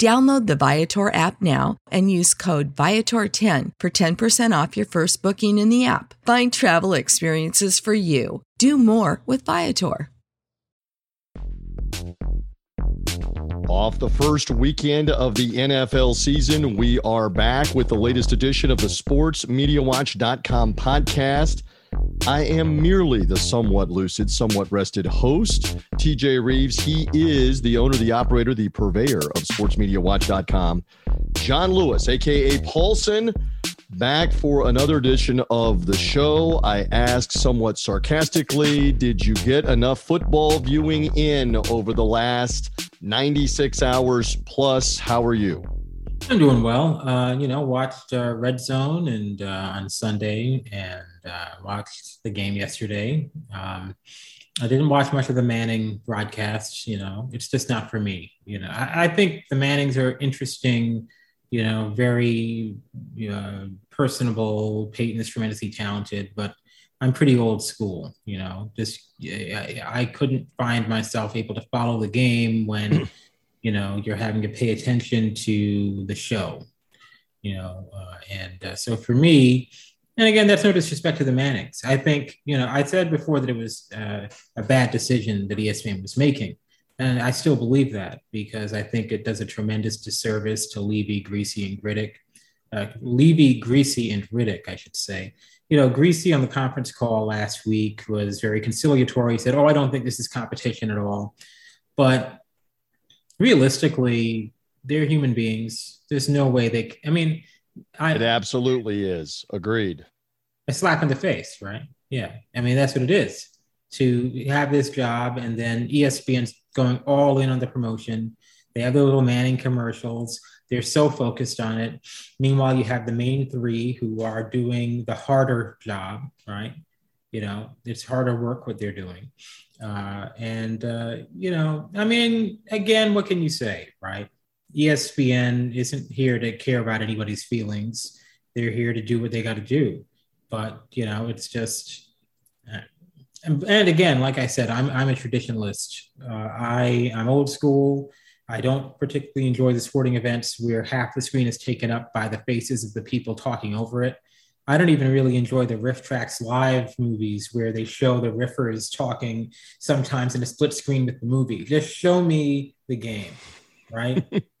Download the Viator app now and use code Viator10 for 10% off your first booking in the app. Find travel experiences for you. Do more with Viator. Off the first weekend of the NFL season, we are back with the latest edition of the SportsMediaWatch.com podcast. I am merely the somewhat lucid, somewhat rested host, TJ Rives. He is the owner, the operator, the purveyor of sportsmediawatch.com. John Lewis, aka Paulsen, back for another edition of the show. I ask somewhat sarcastically, did you get enough football viewing in over the last 96 hours plus? How are you? I'm doing well. Uh, you know, watched uh, Red Zone and uh, on Sunday, and uh, watched the game yesterday. Um, I didn't watch much of the Manning broadcast. You know, it's just not for me. You know, I, I think the Mannings are interesting. You know, very uh, personable. Peyton is tremendously talented, but I'm pretty old school. You know, just I, I couldn't find myself able to follow the game when you know you're having to pay attention to the show. You know, uh, and uh, so for me, and again, that's no disrespect to the Mannings. I think, you know, I said before that it was uh, a bad decision that ESPN was making. And I still believe that because I think it does a tremendous disservice to Levy, Griese, and Riddick. Uh, Levy, Griese, and Riddick, I should say. You know, Griese on the conference call last week was very conciliatory. He said, Oh, I don't think this is competition at all. But realistically, they're human beings. There's no way they, I mean, I, it absolutely is. Agreed. A slap in the face, right? Yeah. I mean, that's what it is to have this job. And then ESPN's going all in on the promotion. They have the little Manning commercials. They're so focused on it. Meanwhile, you have the main three who are doing the harder job, right? You know, it's harder work what they're doing. Uh, and, uh, you know, I mean, again, what can you say, right? ESPN isn't here to care about anybody's feelings. They're here to do what they got to do. But you know, it's just. Uh, and, and, again, like I said, I'm I'm a traditionalist. Uh, I I'm old school. I don't particularly enjoy the sporting events where half the screen is taken up by the faces of the people talking over it. I don't even really enjoy the RiffTrax live movies where they show the riffers talking sometimes in a split screen with the movie. Just show me the game right?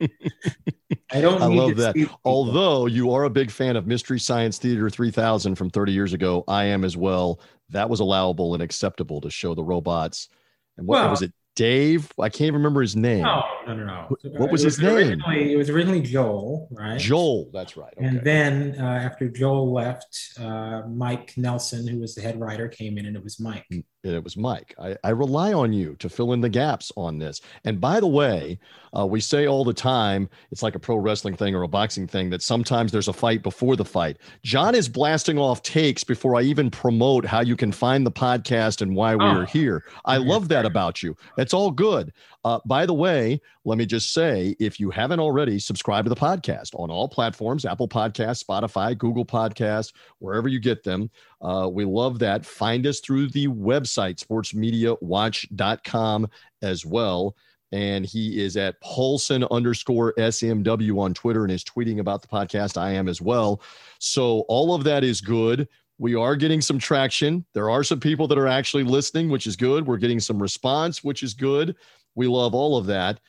I don't. I love that. Although you are a big fan of Mystery Science Theater 3000 from 30 years ago, I am as well. That was allowable and acceptable to show the robots. And what well, was it? Dave. I can't even remember his name. No, no, no, no. What was, was his name? It was originally Joel, right? Joel, that's right. Okay. And then uh, after Joel left, uh, Mike Nelson, who was the head writer, came in, and it was Mike. It was Mike. I, I, rely on you to fill in the gaps on this. And by the way, uh, we say all the time it's like a pro wrestling thing or a boxing thing that sometimes there's a fight before the fight. John is blasting off takes before I even promote how you can find the podcast and why we oh. are here. I love that about you. It's all good. Uh, by the way, let me just say if you haven't already, subscribe to the podcast on all platforms Apple Podcasts, Spotify, Google Podcasts, wherever you get them. Uh, we love that. Find us through the website, sportsmediawatch.com as well. and he is at Paulsen underscore SMW on Twitter and is tweeting about the podcast. I am as well. So all of that is good. We are getting some traction. There are some people that are actually listening, which is good. We're getting some response, which is good. We love all of that.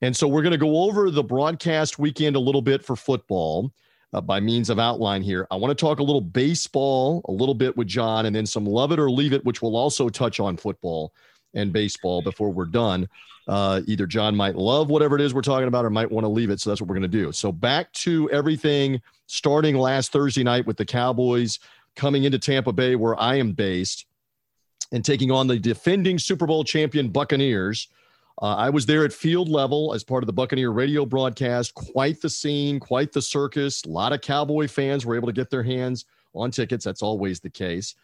And so we're going to go over the broadcast weekend a little bit for football uh, by means of outline here. I want to talk a little baseball, a little bit with John, and then some love it or leave it, which will also touch on football and baseball before we're done. Uh, either John might love whatever it is we're talking about or might want to leave it. So that's what we're going to do. So back to everything starting last Thursday night with the Cowboys coming into Tampa Bay, where I am based, and taking on the defending Super Bowl champion Buccaneers. Uh, I was there at field level as part of the Buccaneer radio broadcast. Quite the scene, quite the circus. A lot of Cowboy fans were able to get their hands on tickets. That's always the case.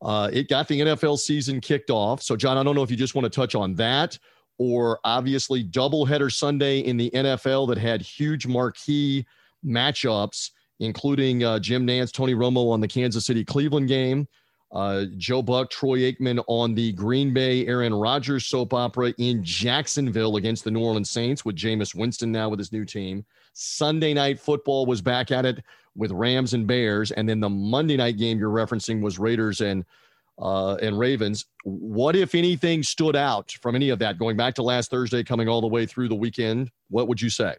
Uh, it got the NFL season kicked off. So, John, I don't know if you just want to touch on that or obviously doubleheader Sunday in the NFL that had huge marquee matchups, including uh, Jim Nantz, Tony Romo on the Kansas City Cleveland game, uh, Joe Buck, Troy Aikman on the Green Bay Aaron Rodgers soap opera in Jacksonville against the New Orleans Saints with Jameis Winston now with his new team. Sunday night football was back at it with Rams and Bears, and then the Monday night game you're referencing was Raiders and uh, and Ravens. What, if anything, stood out from any of that going back to last Thursday, coming all the way through the weekend? What would you say?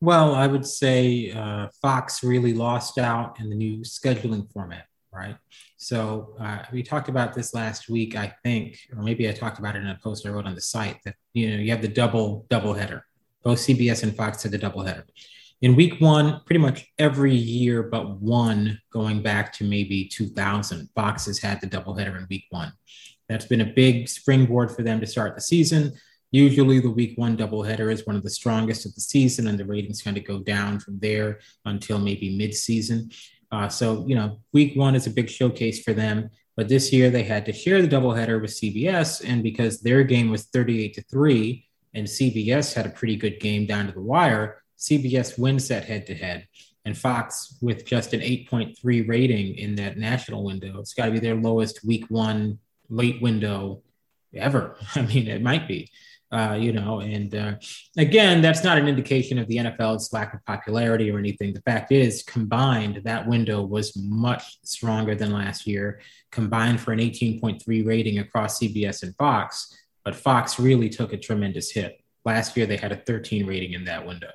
Well, I would say uh, Fox really lost out in the new scheduling format, right? So uh, we talked about this last week, I think, or maybe I talked about it in a post I wrote on the site that you know you have the double double header. Both CBS and Fox had the double header in week one, pretty much every year but one, going back to maybe 2000, Fox has had the doubleheader in week one. That's been a big springboard for them to start the season. Usually, the week one doubleheader is one of the strongest of the season, and the ratings kind of go down from there until maybe mid-season. Uh, so, you know, week one is a big showcase for them. But this year, they had to share the doubleheader with CBS, and because their game was 38 to three, and CBS had a pretty good game down to the wire, CBS wins that head to head. And Fox, with just an 8.3 rating in that national window, it's got to be their lowest week one late window ever. I mean, it might be, uh, you know. And uh, again, that's not an indication of the NFL's lack of popularity or anything. The fact is, combined, that window was much stronger than last year, combined for an 18.3 rating across CBS and Fox. But Fox really took a tremendous hit. Last year, they had a 13 rating in that window.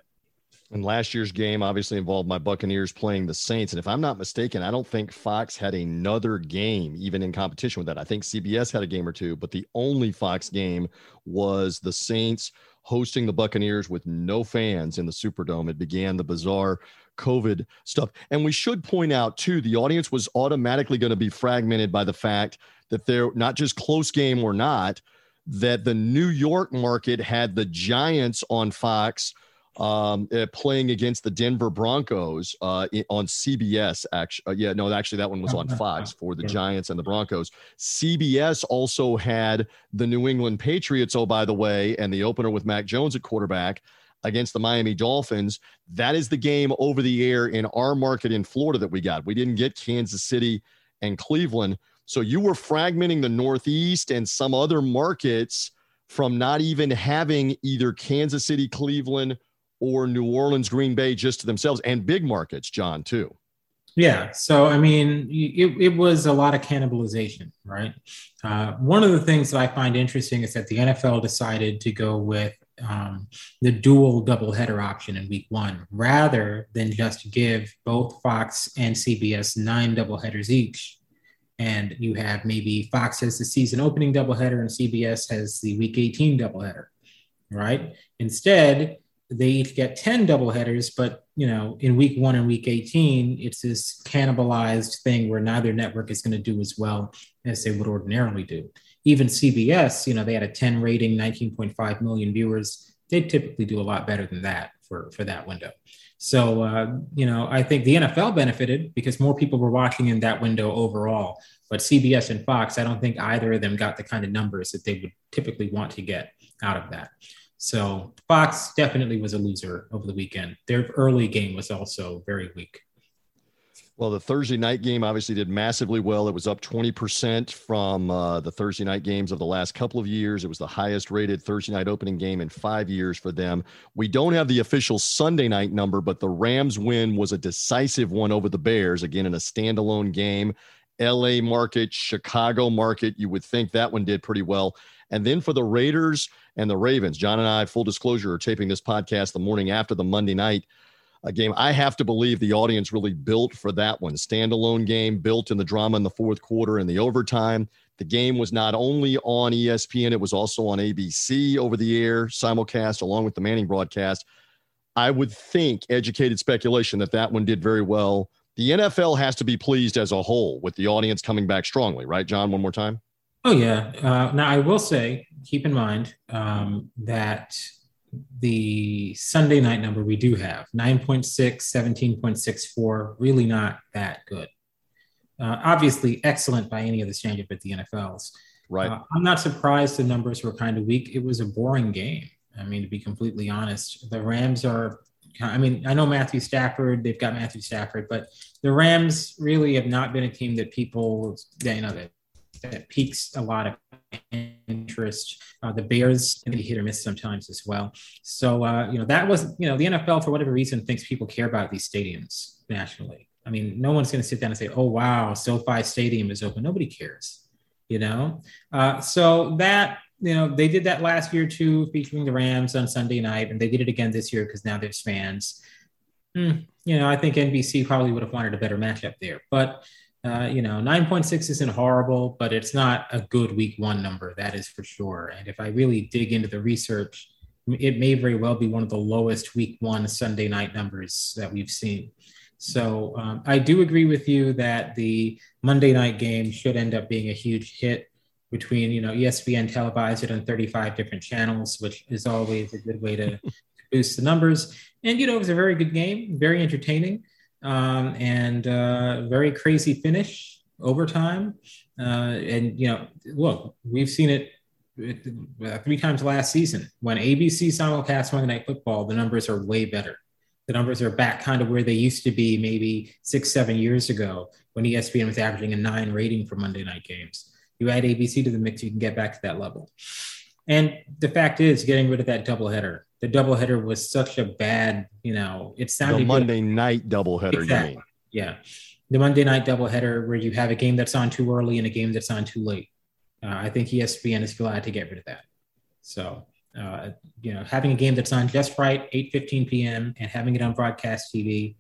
And last year's game obviously involved my Buccaneers playing the Saints. And if I'm not mistaken, I don't think Fox had another game even in competition with that. I think CBS had a game or two, but the only Fox game was the Saints hosting the Buccaneers with no fans in the Superdome. It began the bizarre COVID stuff. And we should point out, too, the audience was automatically going to be fragmented by the fact that they're not just close game or not, that the New York market had the Giants on Fox um, uh, playing against the Denver Broncos uh, on CBS. Actually, uh, yeah, no, actually that one was on Fox for the Giants and the Broncos. CBS also had the New England Patriots. Oh, by the way, and the opener with Mac Jones at quarterback against the Miami Dolphins. That is the game over the air in our market in Florida that we got. We didn't get Kansas City and Cleveland. So you were fragmenting the Northeast and some other markets from not even having either Kansas City, Cleveland, or New Orleans, Green Bay just to themselves and big markets, John, too. Yeah. So, I mean, it, it was a lot of cannibalization, right? Uh, one of the things that I find interesting is that the NFL decided to go with um, the dual doubleheader option in week one rather than just give both Fox and CBS nine doubleheaders each. And you have maybe Fox has the season opening doubleheader and CBS has the week 18 doubleheader, right? Instead, they each get 10 double headers, but you know, in week one and week 18, it's this cannibalized thing where neither network is going to do as well as they would ordinarily do. Even CBS, you know, they had a 10 rating, 19.5 million viewers. They typically do a lot better than that for, for that window. So, uh, you know, I think the NFL benefited because more people were watching in that window overall. But CBS and Fox, I don't think either of them got the kind of numbers that they would typically want to get out of that. So Fox definitely was a loser over the weekend. Their early game was also very weak. Well, the Thursday night game obviously did massively well. It was up 20% from uh, the Thursday night games of the last couple of years. It was the highest rated Thursday night opening game in five years for them. We don't have the official Sunday night number, but the Rams win was a decisive one over the Bears, again, in a standalone game. LA market, Chicago market, you would think that one did pretty well. And then for the Raiders and the Ravens, John and I, full disclosure, are taping this podcast the morning after the Monday night game. I have to believe the audience really built for that one. Standalone game built in the drama in the fourth quarter and the overtime. The game was not only on ESPN, it was also on ABC over the air, simulcast, along with the Manning broadcast. I would think, educated speculation, that that one did very well. The NFL has to be pleased as a whole with the audience coming back strongly, right, John? One more time. Oh, yeah. Uh, now, I will say, keep in mind um, that the Sunday night number we do have 9.6, 17.64, really not that good. Uh, obviously, excellent by any of the standard but the NFL's. Right. Uh, I'm not surprised the numbers were kind of weak. It was a boring game. I mean, to be completely honest, the Rams are. I mean, I know Matthew Stafford. They've got Matthew Stafford, but the Rams really have not been a team that people, you know, that that piques a lot of interest. Uh, the Bears can be hit or miss sometimes as well. So uh, you know that was you know the NFL for whatever reason thinks people care about these stadiums nationally. I mean, no one's going to sit down and say, "Oh wow, SoFi Stadium is open." Nobody cares, you know. Uh, so that you know they did that last year too, featuring the Rams on Sunday night, and they did it again this year because now there's fans. Hmm, you know, I think NBC probably would have wanted a better matchup there, but uh, you know, 9.6 isn't horrible, but it's not a good week one number. That is for sure. And if I really dig into the research, it may very well be one of the lowest week one Sunday night numbers that we've seen. So um, I do agree with you that the Monday night game should end up being a huge hit between, you know, ESPN televised it on 35 different channels, which is always a good way to boost the numbers. And, you know, it was a very good game, very entertaining um, and uh, very crazy finish overtime. Uh, and you know, look, we've seen it uh, three times last season. When ABC simulcast Monday Night Football, the numbers are way better. The numbers are back kind of where they used to be maybe six, seven years ago when ESPN was averaging a nine rating for Monday night games. You add ABC to the mix, you can get back to that level. And the fact is, getting rid of that doubleheader the doubleheader was such a bad, you know, it sounded the Monday good. night doubleheader. Exactly. You mean? Yeah, the Monday night doubleheader where you have a game that's on too early and a game that's on too late. Uh, I think ESPN is glad to get rid of that. So, uh, you know, having a game that's on just right, 8:15 p.m. and having it on broadcast TV.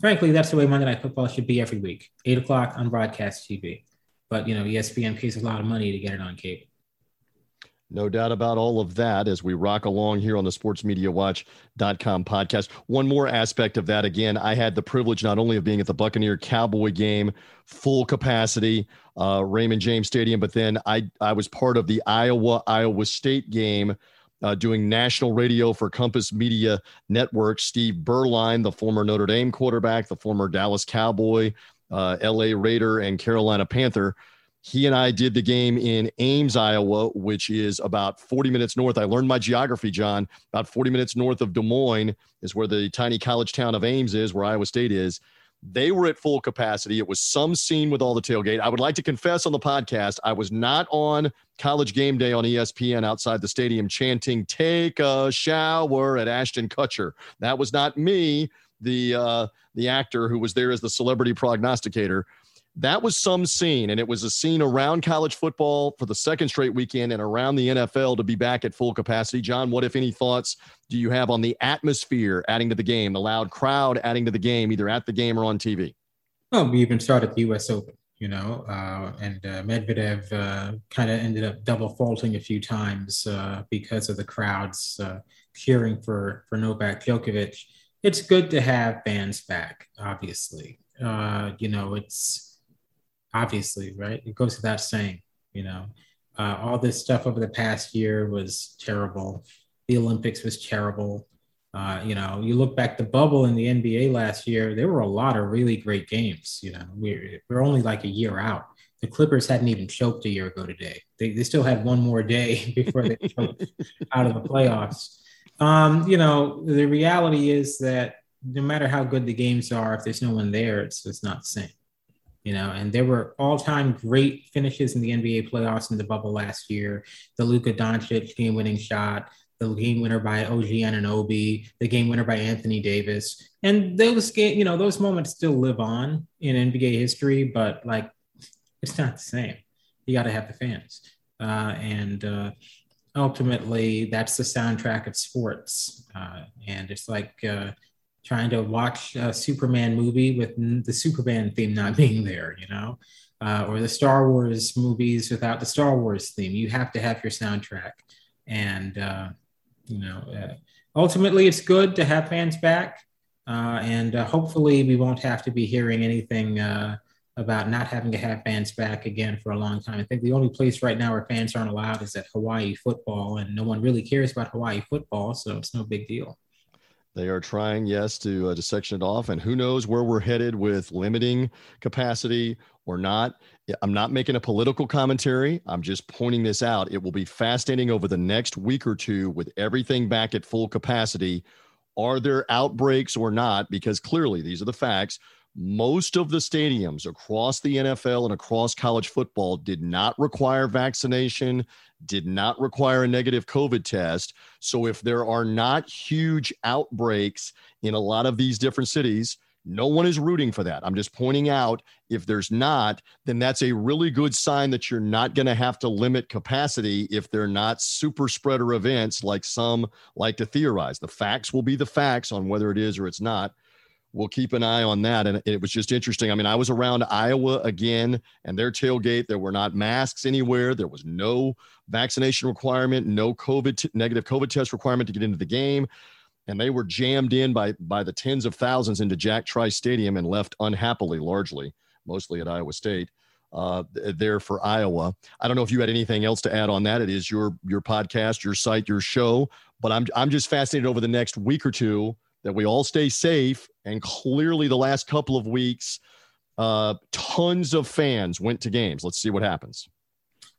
Frankly, that's the way Monday Night Football should be every week, eight o'clock on broadcast TV. But you know, ESPN pays a lot of money to get it on cable. No doubt about all of that as we rock along here on the sportsmediawatch.com podcast. One more aspect of that again, I had the privilege not only of being at the Buccaneer Cowboy game, full capacity, uh, Raymond James Stadium, but then I, I was part of the Iowa Iowa State game. Uh, doing national radio for Compass Media Network. Steve Beuerlein, the former Notre Dame quarterback, the former Dallas Cowboy, uh, LA Raider, and Carolina Panther, he and I did the game in Ames, Iowa, which is about 40 minutes north. I learned my geography, John. About 40 minutes north of Des Moines is where the tiny college town of Ames is, where Iowa State is. They were at full capacity. It was some scene with all the tailgate. I would like to confess on the podcast, I was not on college game day on ESPN outside the stadium chanting, take a shower at Ashton Kutcher. That was not me, the, uh, the actor who was there as the celebrity prognosticator that was some scene, and it was a scene around college football for the second straight weekend and around the NFL to be back at full capacity. John, what, if any, thoughts do you have on the atmosphere adding to the game, the loud crowd adding to the game, either at the game or on TV? Well, we even started the U.S. Open, you know, uh, and uh, Medvedev uh, kind of ended up double faulting a few times uh, because of the crowds uh, cheering for for Novak Djokovic. It's good to have fans back, obviously. Uh, you know, it's obviously, right? It goes without saying, you know, uh, all this stuff over the past year was terrible. The Olympics was terrible. Uh, you know, you look back the bubble in the NBA last year, there were a lot of really great games. You know, we're, we're only like a year out. The Clippers hadn't even choked a year ago today. They, they still had one more day before they choked out of the playoffs. Um, you know, the reality is that no matter how good the games are, if there's no one there, it's it's not the same. You know, and there were all-time great finishes in the NBA playoffs in the bubble last year. The Luka Doncic game-winning shot, the game winner by OG Anunoby, the game winner by Anthony Davis, and those game, you know, those moments still live on in NBA history, but like it's not the same. You got to have the fans, uh, and uh, ultimately, that's the soundtrack of sports, uh, and it's like uh, trying to watch a Superman movie with the Superman theme not being there, you know, uh, or the Star Wars movies without the Star Wars theme. You have to have your soundtrack, and uh, you know, uh, ultimately, it's good to have fans back, uh, and uh, hopefully, we won't have to be hearing anything uh, about not having to have fans back again for a long time. I think the only place right now where fans aren't allowed is at Hawaii football, and no one really cares about Hawaii football, so it's no big deal. They are trying, yes, to uh, to section it off, and who knows where we're headed with limiting capacity or not. I'm not making a political commentary. I'm just pointing this out. It will be fascinating over the next week or two with everything back at full capacity. Are there outbreaks or not? Because clearly, these are the facts. Most of the stadiums across the NFL and across college football did not require vaccination, did not require a negative COVID test. So if there are not huge outbreaks in a lot of these different cities, no one is rooting for that. I'm just pointing out if there's not, then that's a really good sign that you're not going to have to limit capacity if they're not super spreader events like some like to theorize. The facts will be the facts on whether it is or it's not we'll keep an eye on that. And it was just interesting. I mean, I was around Iowa again and their tailgate. There were not masks anywhere. There was no vaccination requirement, no COVID t- negative COVID test requirement to get into the game. And they were jammed in by by the tens of thousands into Jack Trice Stadium and left unhappily, largely, mostly at Iowa State. Uh, there for Iowa. I don't know if you had anything else to add on that. It is your your podcast, your site, your show. But I'm I'm just fascinated over the next week or two that we all stay safe. And clearly, the last couple of weeks, uh, tons of fans went to games. Let's see what happens.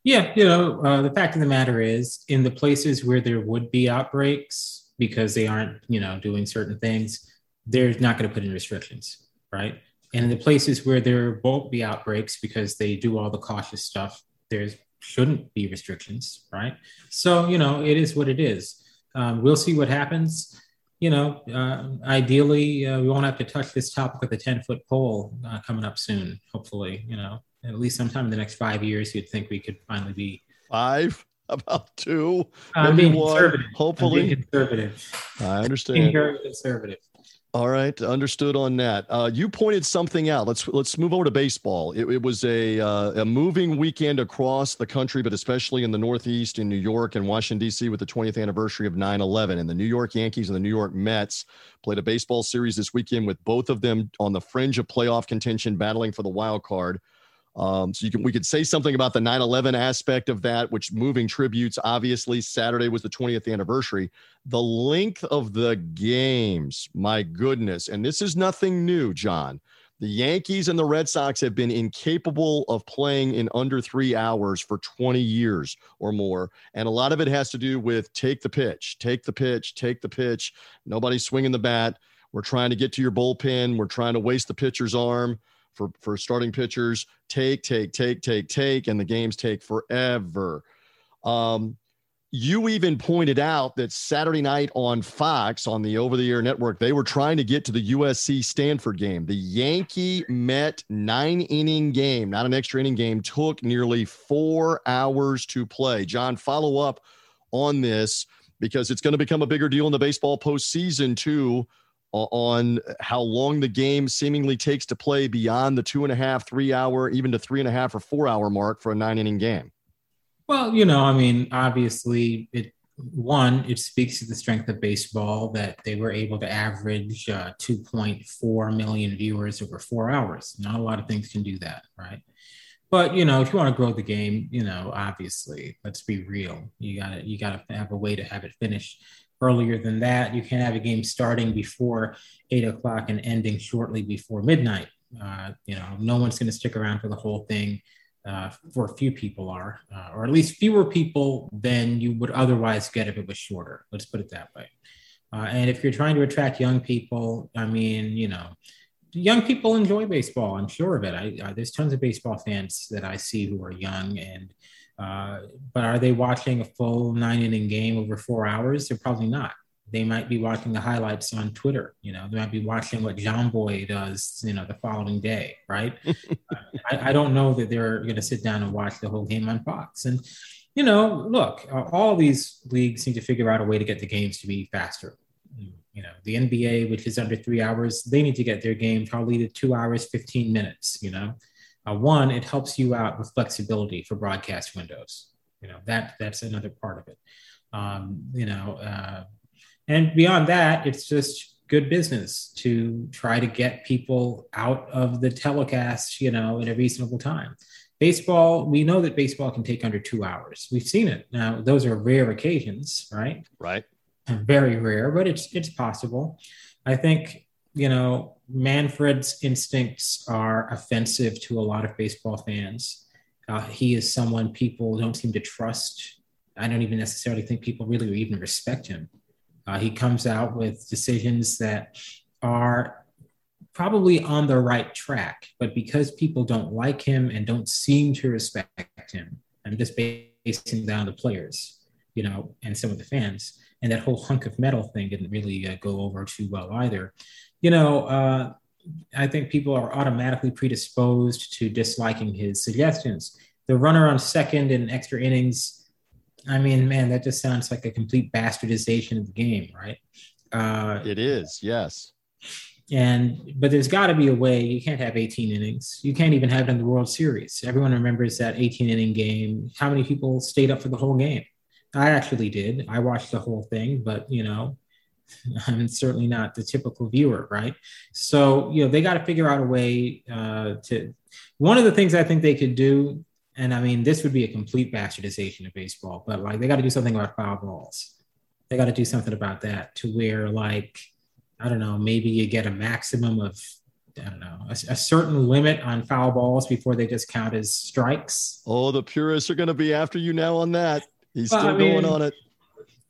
Yeah, you know, uh, the fact of the matter is, in the places where there would be outbreaks because they aren't, you know, doing certain things, they're not going to put in restrictions, right? And in the places where there won't be outbreaks because they do all the cautious stuff, there shouldn't be restrictions, right? So, you know, it is what it is. Um, we'll see what happens you know, uh, ideally, uh, we won't have to touch this topic with a 10 foot pole uh, coming up soon, hopefully, you know, at least sometime in the next five years, you'd think we could finally be five, about two, I'm being one, conservative. hopefully. I'm being conservative. I understand. Being very conservative. All right, understood on that. Uh, you pointed something out. Let's let's move over to baseball. It, it was a uh, a moving weekend across the country, but especially in the Northeast, in New York and Washington D.C., with the 20th anniversary of 9/11. And the New York Yankees and the New York Mets played a baseball series this weekend, with both of them on the fringe of playoff contention, battling for the wild card. Um, so you can we could say something about the 9/11 aspect of that, which moving tributes. Obviously, Saturday was the 20th anniversary. The length of the games, my goodness, and this is nothing new, John. The Yankees and the Red Sox have been incapable of playing in under three hours for 20 years or more. And a lot of it has to do with take the pitch, take the pitch, take the pitch. Nobody's swinging the bat. We're trying to get to your bullpen. We're trying to waste the pitcher's arm for for starting pitchers. Take, take, take, take, take, and the games take forever. Um, you even pointed out that Saturday night on Fox on the over the air network, they were trying to get to the USC Stanford game. The Yankee Met nine inning game, not an extra inning game, took nearly four hours to play. John, follow up on this because it's going to become a bigger deal in the baseball postseason, too on how long the game seemingly takes to play beyond the two and a half, three hour, even to three and a half or four hour mark for a nine inning game? Well, you know, I mean, obviously, it one, it speaks to the strength of baseball that they were able to average uh, 2.4 million viewers over four hours. Not a lot of things can do that, right? But you know, if you want to grow the game, you know, obviously, let's be real. You gotta you gotta have a way to have it finished earlier than that. You can't have a game starting before eight o'clock and ending shortly before midnight. Uh, you know, no one's going to stick around for the whole thing. Uh, for a few people are, uh, or at least fewer people than you would otherwise get if it was shorter. Let's put it that way. Uh, and if you're trying to attract young people, I mean, you know, young people enjoy baseball. I'm sure of it. I, there's tons of baseball fans that I see who are young, and uh, but are they watching a full nine inning game over four hours? They're probably not. They might be watching the highlights on Twitter. You know, they might be watching what Jomboy does. You know, the following day, right? I, I, don't know that they're going to sit down and watch the whole game on Fox. And you know, look, uh, all these leagues need to figure out a way to get the games to be faster you know the nba which is under three hours they need to get their game probably to two hours 15 minutes you know uh, one it helps you out with flexibility for broadcast windows. You know that that's another part of it. Um, you know uh, and beyond that it's just good business to try to get people out of the telecast you know in a reasonable time. Baseball we know that baseball can take under two hours. We've seen it. Now those are rare occasions right? Right. Very rare, but it's it's possible. I think you know Manfred's instincts are offensive to a lot of baseball fans. Uh, he is someone people don't seem to trust. I don't even necessarily think people really even respect him. Uh, he comes out with decisions that are probably on the right track, but because people don't like him and don't seem to respect him, I'm just basing down the players, you know, and some of the fans and that whole hunk of metal thing didn't really uh, go over too well either. You know, uh, I think people are automatically predisposed to disliking his suggestions. The runner on second in extra innings, I mean, man, that just sounds like a complete bastardization of the game, right? Uh, it is, yes. And but there's got to be a way. You can't have 18 innings. You can't even have it in the World Series. Everyone remembers that 18 inning game. How many people stayed up for the whole game? I actually did. I watched the whole thing, but you know, I'm certainly not the typical viewer, right? So you know, they got to figure out a way uh, to. One of the things I think they could do, and I mean, this would be a complete bastardization of baseball, but like they got to do something about foul balls. They got to do something about that to where, like, I don't know, maybe you get a maximum of I don't know, a, a, certain limit on foul balls before they just count as strikes. Oh, the purists are going to be after you now on that. He's well, still I mean, going on it.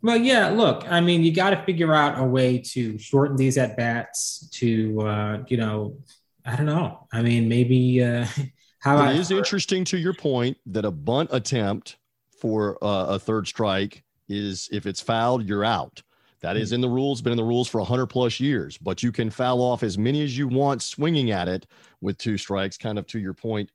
Well, yeah. Look, I mean, you got to figure out a way to shorten these at bats. To uh, you know, I don't know. I mean, maybe uh, how it I, is interesting to your point that a bunt attempt for uh, a third strike is if it's fouled, you're out. That is hmm. in the rules, been in the rules for 100 plus years, but you can foul off as many as you want swinging at it with two strikes, kind of to your point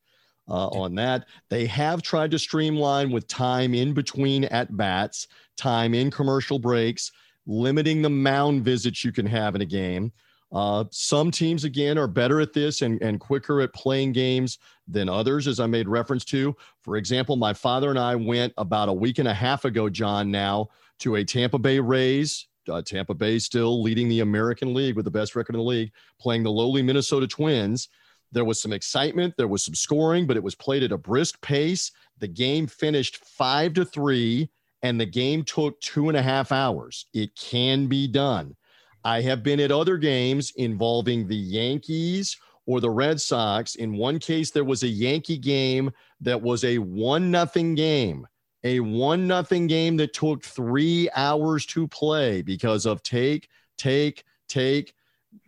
uh, on that. They have tried to streamline with time in between at bats, time in commercial breaks, limiting the mound visits you can have in a game. Uh, some teams, again, are better at this and, and quicker at playing games than others, as I made reference to. For example, my father and I went about a week and a half ago, John, now to a Tampa Bay Rays. Uh, Tampa Bay still leading the American League with the best record in the league, playing the lowly Minnesota Twins. There was some excitement, there was some scoring, but it was played at a brisk pace. The game finished five to three, and the game took two and a half hours. It can be done. I have been at other games involving the Yankees or the Red Sox. In one case, there was a Yankee game that was a one nothing game, a one nothing game that took three hours to play because of take, take, take,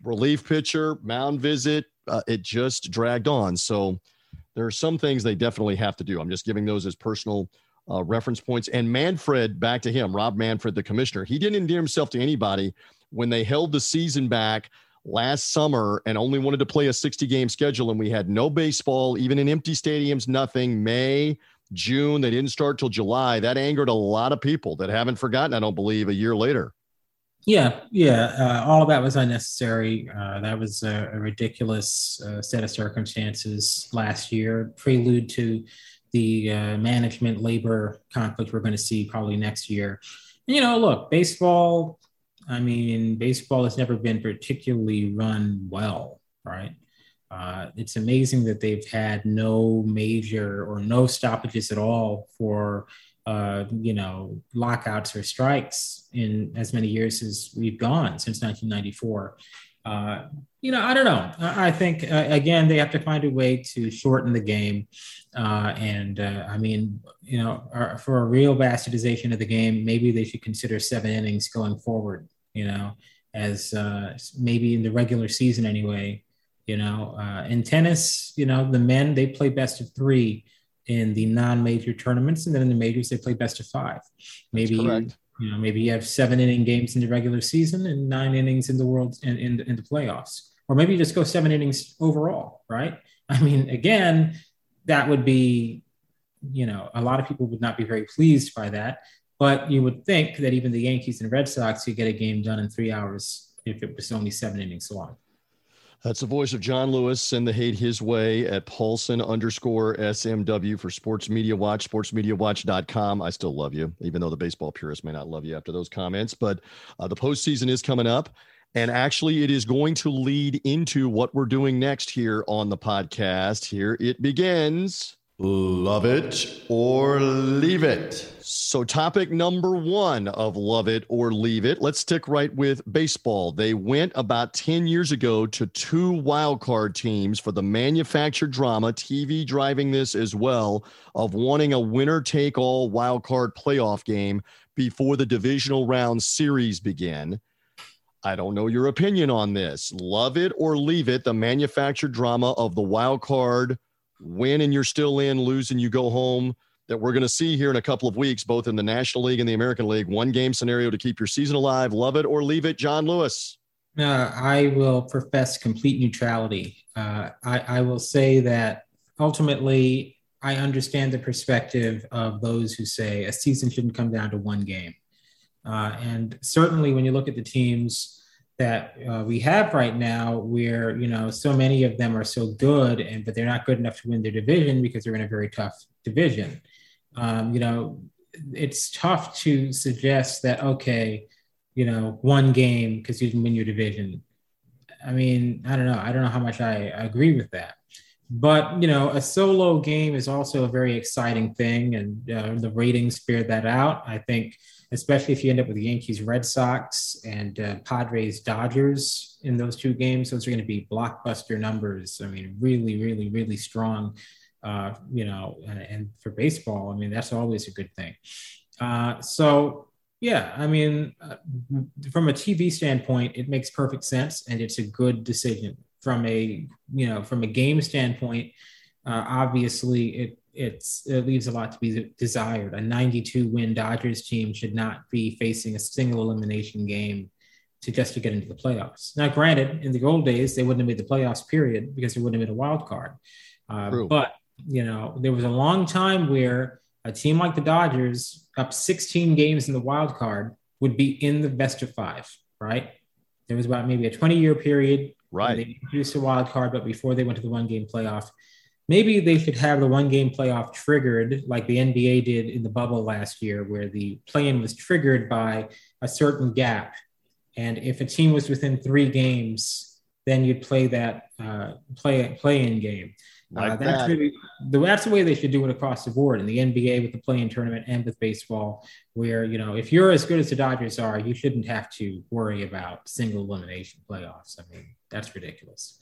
relief pitcher, mound visit, uh, it just dragged on. So there are some things they definitely have to do. I'm just giving those as personal uh, reference points. And Manfred, back to him, Rob Manfred, the commissioner, he didn't endear himself to anybody when they held the season back last summer and only wanted to play a 60 game schedule. And we had no baseball, even in empty stadiums, nothing. May, June, they didn't start till July. That angered a lot of people that haven't forgotten, I don't believe, a year later. Yeah, yeah. Uh, all of that was unnecessary. Uh, that was a, a ridiculous uh, set of circumstances last year, prelude to the uh, management labor conflict we're going to see probably next year. And, you know, look, baseball, I mean, baseball has never been particularly run well, right? Uh, it's amazing that they've had no major or no stoppages at all for uh, you know, lockouts or strikes in as many years as we've gone since 1994. Uh, you know, I don't know. I, think uh, again they have to find a way to shorten the game, uh, and uh, I mean, you know, for a real bastardization of the game, maybe they should consider seven innings going forward. you know, as uh, maybe in the regular season anyway. You know, uh, in tennis, you know, the men they play best of three in the non-major tournaments, and then in the majors they play best of five. Maybe you know, maybe you have seven inning games in the regular season and nine innings in the world in, in, in the playoffs, or maybe you just go seven innings overall, right? I mean, again, that would be, you know, a lot of people would not be very pleased by that. But you would think that even the Yankees and Red Sox could get a game done in three hours if it was only seven innings long. That's the voice of John Lewis. Send the hate his way at Paulsen underscore SMW for Sports Media Watch, sportsmediawatch.com. I still love you, even though the baseball purists may not love you after those comments. But uh, the postseason is coming up. And actually, it is going to lead into what we're doing next here on the podcast. Here it begins. Love it or leave it. So, topic number one of Love It or Leave It. Let's stick right with baseball. They went about 10 years ago to two wild card teams for the manufactured drama, TV driving this as well, of wanting a winner take all wild card playoff game before the divisional round series began. I don't know your opinion on this. Love it or leave it, the manufactured drama of the wild card win and you're still in, lose and you go home that we're going to see here in a couple of weeks, both in the National League and the American League. One game scenario to keep your season alive. Love it or leave it, John Lewis. Uh, I will profess complete neutrality. Uh, I, I will say that ultimately, I understand the perspective of those who say a season shouldn't come down to one game. Uh, and certainly, when you look at the teams that uh, we have right now where you know so many of them are so good and but they're not good enough to win their division because they're in a very tough division. Um, you know it's tough to suggest that okay you know one game because you didn't win your division. I mean i don't know. I don't know how much i agree with that. But you know a solo game is also a very exciting thing and uh, the ratings bear that out. I think especially if you end up with the Yankees, Red Sox, and uh, Padres, Dodgers in those two games. Those are going to be blockbuster numbers. I mean, really, really, really strong. Uh, you know, and, and, for baseball, I mean, that's always a good thing. Uh, so, yeah, I mean, uh, from a TV standpoint, it makes perfect sense, and it's a good decision. From a you know, from a game standpoint, uh, obviously, it it's it leaves a lot to be desired. A 92 win Dodgers team should not be facing a single elimination game to just to get into the playoffs. Now, granted, in the old days they wouldn't have made the playoffs, period, because there wouldn't have been a wild card. Uh, but you know, there was a long time where a team like the Dodgers, up 16 games in the wild card, would be in the best of five. Right? There was about maybe a 20 year period. Right. They introduced a wild card, but before they went to the one game playoff maybe they should have the one game playoff triggered like the NBA did in the bubble last year, where the play in was triggered by a certain gap. And if a team was within three games, then you'd play that uh, play play in game. Uh, like uh, that's, that. really, that's the way they should do it across the board in the NBA with the play-in tournament and with baseball, where you know if you're as good as the Dodgers are, you shouldn't have to worry about single elimination playoffs. I mean, that's ridiculous.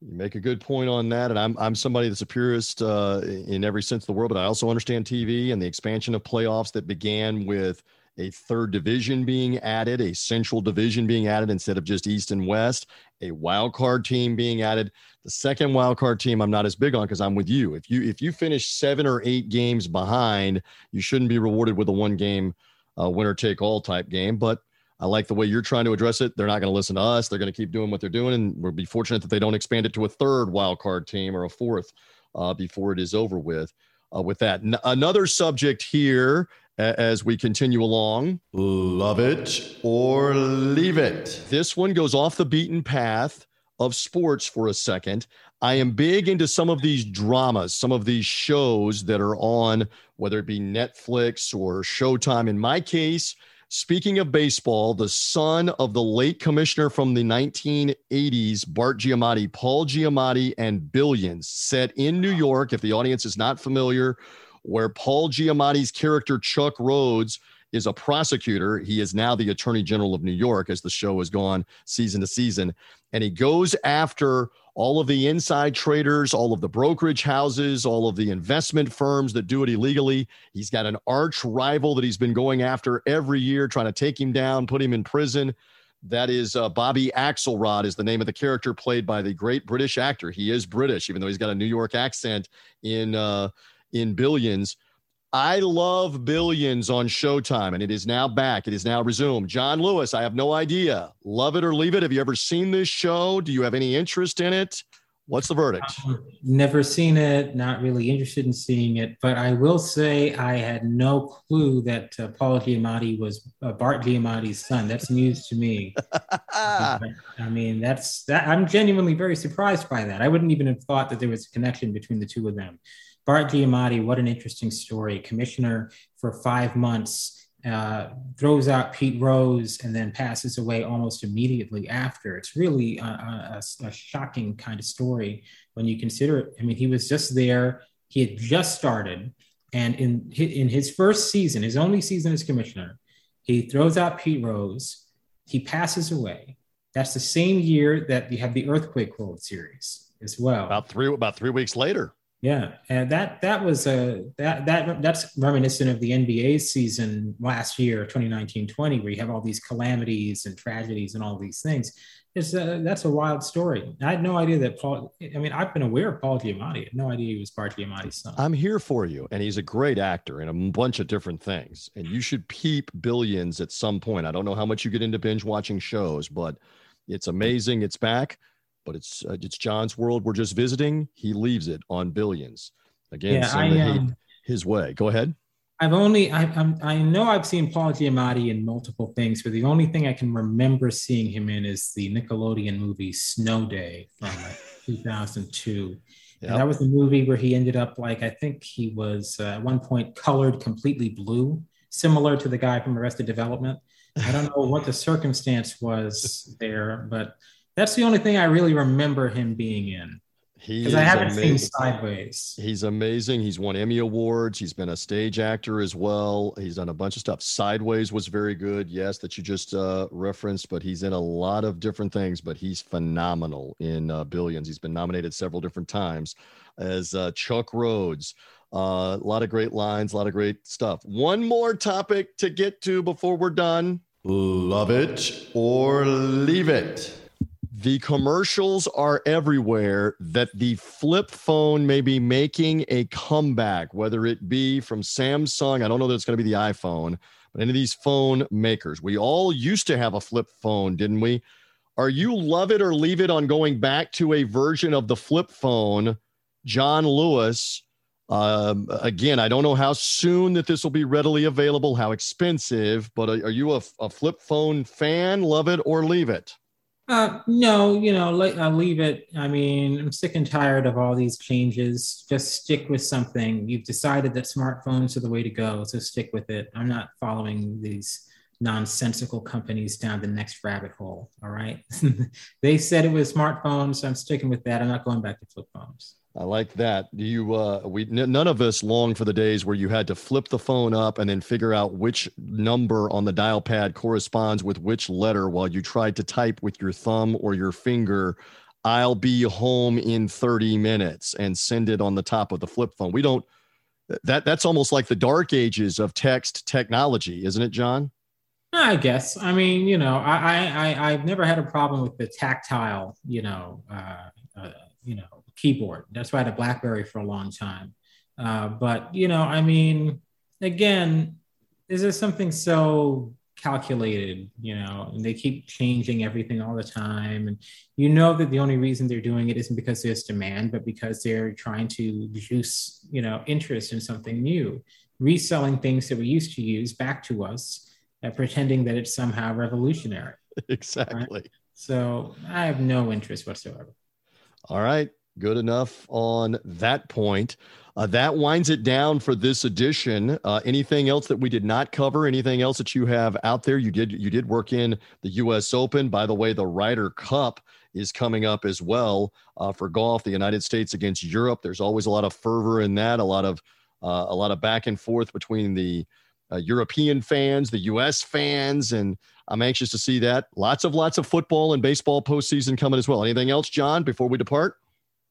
You make a good point on that, and I'm I'm somebody that's a purist uh, in every sense of the world, but I also understand TV and the expansion of playoffs that began with a third division being added, a central division being added instead of just East and West, a wild card team being added. The second wild card team I'm not as big on because I'm with you. If you if you finish seven or eight games behind, you shouldn't be rewarded with a one game uh, winner take all type game. But I like the way you're trying to address it. They're not going to listen to us. They're going to keep doing what they're doing, and we'll be fortunate that they don't expand it to a third wild card team or a fourth uh, before it is over with. Uh, with that, N- another subject here a- as we continue along. Love it or leave it. This one goes off the beaten path of sports for a second. I am big into some of these dramas, some of these shows that are on, whether it be Netflix or Showtime. In my case, Speaking of baseball, the son of the late commissioner from the 1980s, Bart Giamatti, Paul Giamatti, and Billions, set in New York. If the audience is not familiar, where Paul Giamatti's character Chuck Rhoades is a prosecutor. He is now the attorney general of New York as the show has gone season to season. And he goes after all of the inside traders, all of the brokerage houses, all of the investment firms that do it illegally. He's got an arch rival that he's been going after every year, trying to take him down, put him in prison. That is uh, Bobby Axelrod is the name of the character played by the great British actor. He is British, even though he's got a New York accent in uh, in Billions. I love Billions on Showtime, and it is now back. It is now resumed. John Lewis, I have no idea. Love it or leave it. Have you ever seen this show? Do you have any interest in it? What's the verdict? Um, never seen it. Not really interested in seeing it. But I will say I had no clue that uh, Paul Giamatti was uh, Bart Giamatti's son. That's news to me. I mean, that's that. I'm genuinely very surprised by that. I wouldn't even have thought that there was a connection between the two of them. Bart Giamatti, what an interesting story. Commissioner for five months, uh, throws out Pete Rose and then passes away almost immediately after. It's really a, a, a, shocking kind of story when you consider it. I mean, he was just there, he had just started. And in, in his first season, his only season as commissioner, he throws out Pete Rose, he passes away. That's the same year that you have the Earthquake World Series as well. About three about three weeks later. Yeah, and that that was a that that that's reminiscent of the NBA season last year, 2019-20, where you have all these calamities and tragedies and all these things. It's a, that's a wild story. I had no idea that Paul. I mean, I've been aware of Paul Giamatti. I had no idea he was Bart Giamatti's son. I'm here for you, and he's a great actor in a bunch of different things. And you should peep Billions at some point. I don't know how much you get into binge watching shows, but it's amazing. It's back but it's uh, it's John's world. We're just visiting. He leaves it on billions. Again, yeah, send I, um, his way. Go ahead. I've only I I'm, i know I've seen Paul Giamatti in multiple things, but the only thing I can remember seeing him in is the Nickelodeon movie Snow Day from like 2002. Yep. that was the movie where he ended up like I think he was uh, at one point colored completely blue, similar to the guy from Arrested Development. I don't know what the circumstance was there, but that's the only thing I really remember him being in. Because I haven't amazing. seen Sideways. He's amazing. He's won Emmy Awards. He's been a stage actor as well. He's done a bunch of stuff. Sideways was very good, yes, that you just uh, referenced, but he's in a lot of different things, but he's phenomenal in uh, Billions. He's been nominated several different times as uh, Chuck Rhoades. Uh, a lot of great lines, a lot of great stuff. One more topic to get to before we're done. Love it or leave it the commercials are everywhere that the flip phone may be making a comeback, whether it be from Samsung. I don't know that it's going to be the iPhone, but any of these phone makers. We all used to have a flip phone, didn't we? Are you love it or leave it on going back to a version of the flip phone, John Lewis? Um, again, I don't know how soon that this will be readily available, how expensive, but are, are you a, a flip phone fan? Love it or leave it? Uh, no, you know, I'll leave it. I mean, I'm sick and tired of all these changes. Just stick with something. You've decided that smartphones are the way to go, so stick with it. I'm not following these nonsensical companies down the next rabbit hole. All right. they said it was smartphones, so I'm sticking with that. I'm not going back to flip phones. I like that. You, uh, we, n- none of us long for the days where you had to flip the phone up and then figure out which number on the dial pad corresponds with which letter while you tried to type with your thumb or your finger. I'll be home in 30 minutes and send it on the top of the flip phone. We don't. That that's almost like the dark ages of text technology, isn't it, John? I guess. I mean, you know, I I I've never had a problem with the tactile, you know, uh, uh, you know, keyboard. That's why I had a BlackBerry for a long time. Uh, but you know, I mean, again, is there something so calculated? You know, and they keep changing everything all the time, and you know that the only reason they're doing it isn't because there's demand, but because they're trying to juice, you know, interest in something new, reselling things that we used to use back to us, uh, pretending that it's somehow revolutionary. Exactly. Right? So I have no interest whatsoever. All right. Good enough on that point. Uh, that winds it down for this edition. Uh, anything else that we did not cover? Anything else that you have out there? You did you did work in the U.S. Open. By the way, the Ryder Cup is coming up as well uh, for golf. The United States against Europe. There's always a lot of fervor in that. A lot of uh, a lot of back and forth between the uh, European fans, the U.S. fans, and I'm anxious to see that. Lots of lots of football and baseball postseason coming as well. Anything else, John? Before we depart.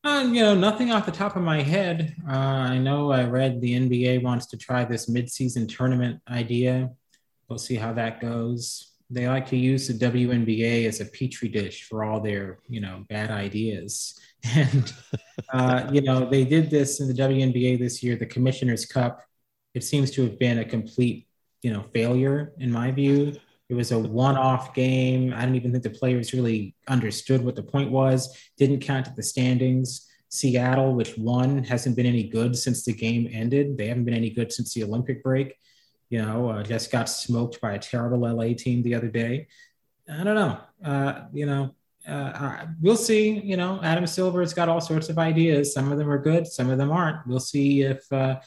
Uh, you know, nothing off the top of my head. Uh, I know I read the NBA wants to try this midseason tournament idea. We'll see how that goes. They like to use the WNBA as a petri dish for all their, you know, bad ideas. And, uh, you know, they did this in the WNBA this year, the Commissioner's Cup. It seems to have been a complete, you know, failure in my view. It was a one-off game. I don't even think the players really understood what the point was. Didn't count at the standings. Seattle, which won, hasn't been any good since the game ended. They haven't been any good since the Olympic break. You know, uh, just got smoked by a terrible LA team the other day. I don't know. Uh, you know, uh, we'll see. You know, Adam Silver's got all sorts of ideas. Some of them are good, some of them aren't. We'll see if. Uh,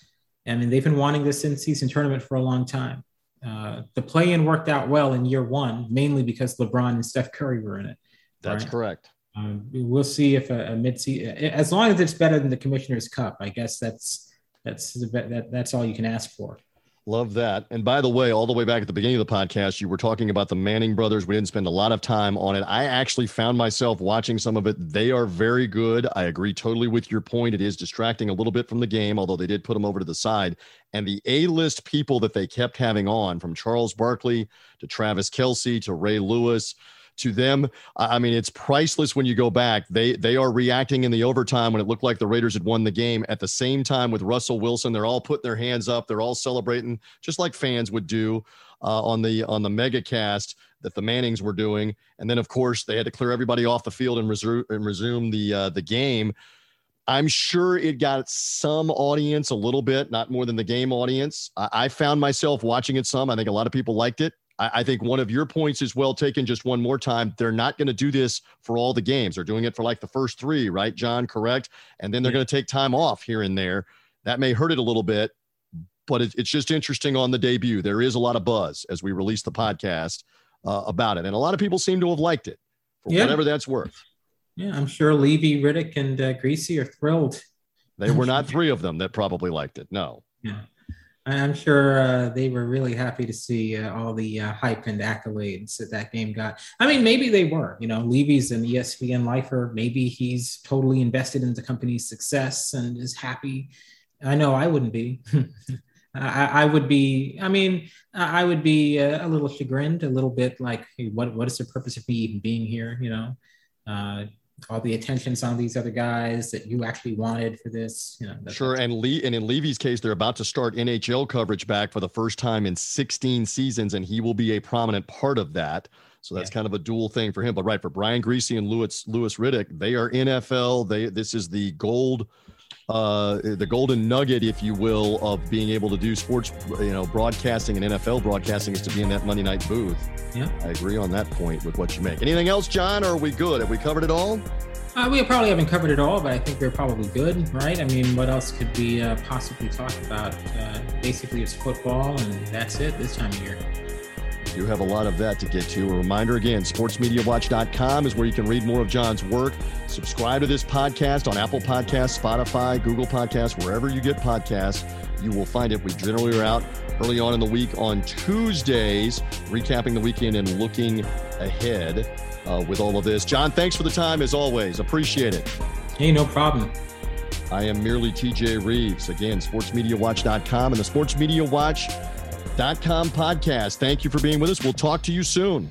I mean, they've been wanting this in-season tournament for a long time. Uh, the play-in worked out well in year one, mainly because LeBron and Steph Curry were in it. That's right? correct. Um, we'll see if a, a mid-season, as long as it's better than the Commissioner's Cup, I guess that's that's that, that's all you can ask for. Love that. And by the way, all the way back at the beginning of the podcast, you were talking about the Manning brothers. We didn't spend a lot of time on it. I actually found myself watching some of it. They are very good. I agree totally with your point. It is distracting a little bit from the game, although they did put them over to the side. And the A list people that they kept having on, from Charles Barkley to Travis Kelce to Ray Lewis to them. I mean, it's priceless when you go back. They they are reacting in the overtime when it looked like the Raiders had won the game. At the same time, with Russell Wilson, they're all putting their hands up. They're all celebrating, just like fans would do uh, on the on the mega cast that the Mannings were doing. And then, of course, they had to clear everybody off the field and resume and resume the uh, the game. I'm sure it got some audience a little bit, not more than the game audience. I, I found myself watching it some. I think a lot of people liked it. I, I think one of your points is well taken. Just one more time, they're not going to do this for all the games. They're doing it for like the first three, right, John? Correct. And then they're going to take time off here and there. That may hurt it a little bit, but it, it's just interesting on the debut. There is a lot of buzz as we release the podcast uh, about it, and a lot of people seem to have liked it for yeah. whatever that's worth. Yeah, I'm sure Levy, Riddick, and uh, Griese are thrilled. They were not three of them that probably liked it. No. Yeah. I'm sure uh, they were really happy to see uh, all the uh, hype and accolades that that game got. I mean, maybe they were. You know, Levy's an ESPN lifer. Maybe he's totally invested in the company's success and is happy. I know I wouldn't be. I, I, would be. I mean, I would be a, a, little chagrined, a little bit like, hey, what what is the purpose of me even being here? You know, uh, all the attentions on these other guys that you actually wanted for this. You know, sure. And Lee, and in Levy's case, they're about to start NHL coverage back for the first time in 16 seasons, and he will be a prominent part of that. So that's yeah. kind of a dual thing for him. But right for Brian Griese and Louis Louis Riddick, they are NFL. They this is the gold uh, the golden nugget, if you will, of being able to do sports, you know, broadcasting and NFL broadcasting is to be in that Monday night booth. Yeah, I agree on that point with what you make. Anything else, John? Or are we good? Have we covered it all? Uh, we probably haven't covered it all, but I think we're probably good, right? I mean, what else could we uh, possibly talk about? Uh, basically, it's football, and that's it this time of year do have a lot of that to get to. A reminder again sportsmediawatch.com is where you can read more of John's work. Subscribe to this podcast on Apple Podcasts, Spotify, Google Podcasts, wherever you get podcasts. You will find it. We generally are out early on in the week on Tuesdays, recapping the weekend and looking ahead uh, with all of this. John, thanks for the time as always. Appreciate it. Hey, no problem. I am merely TJ Rives. Again, sportsmediawatch.com and the Sports Media Watch podcast. Thank you for being with us. We'll talk to you soon.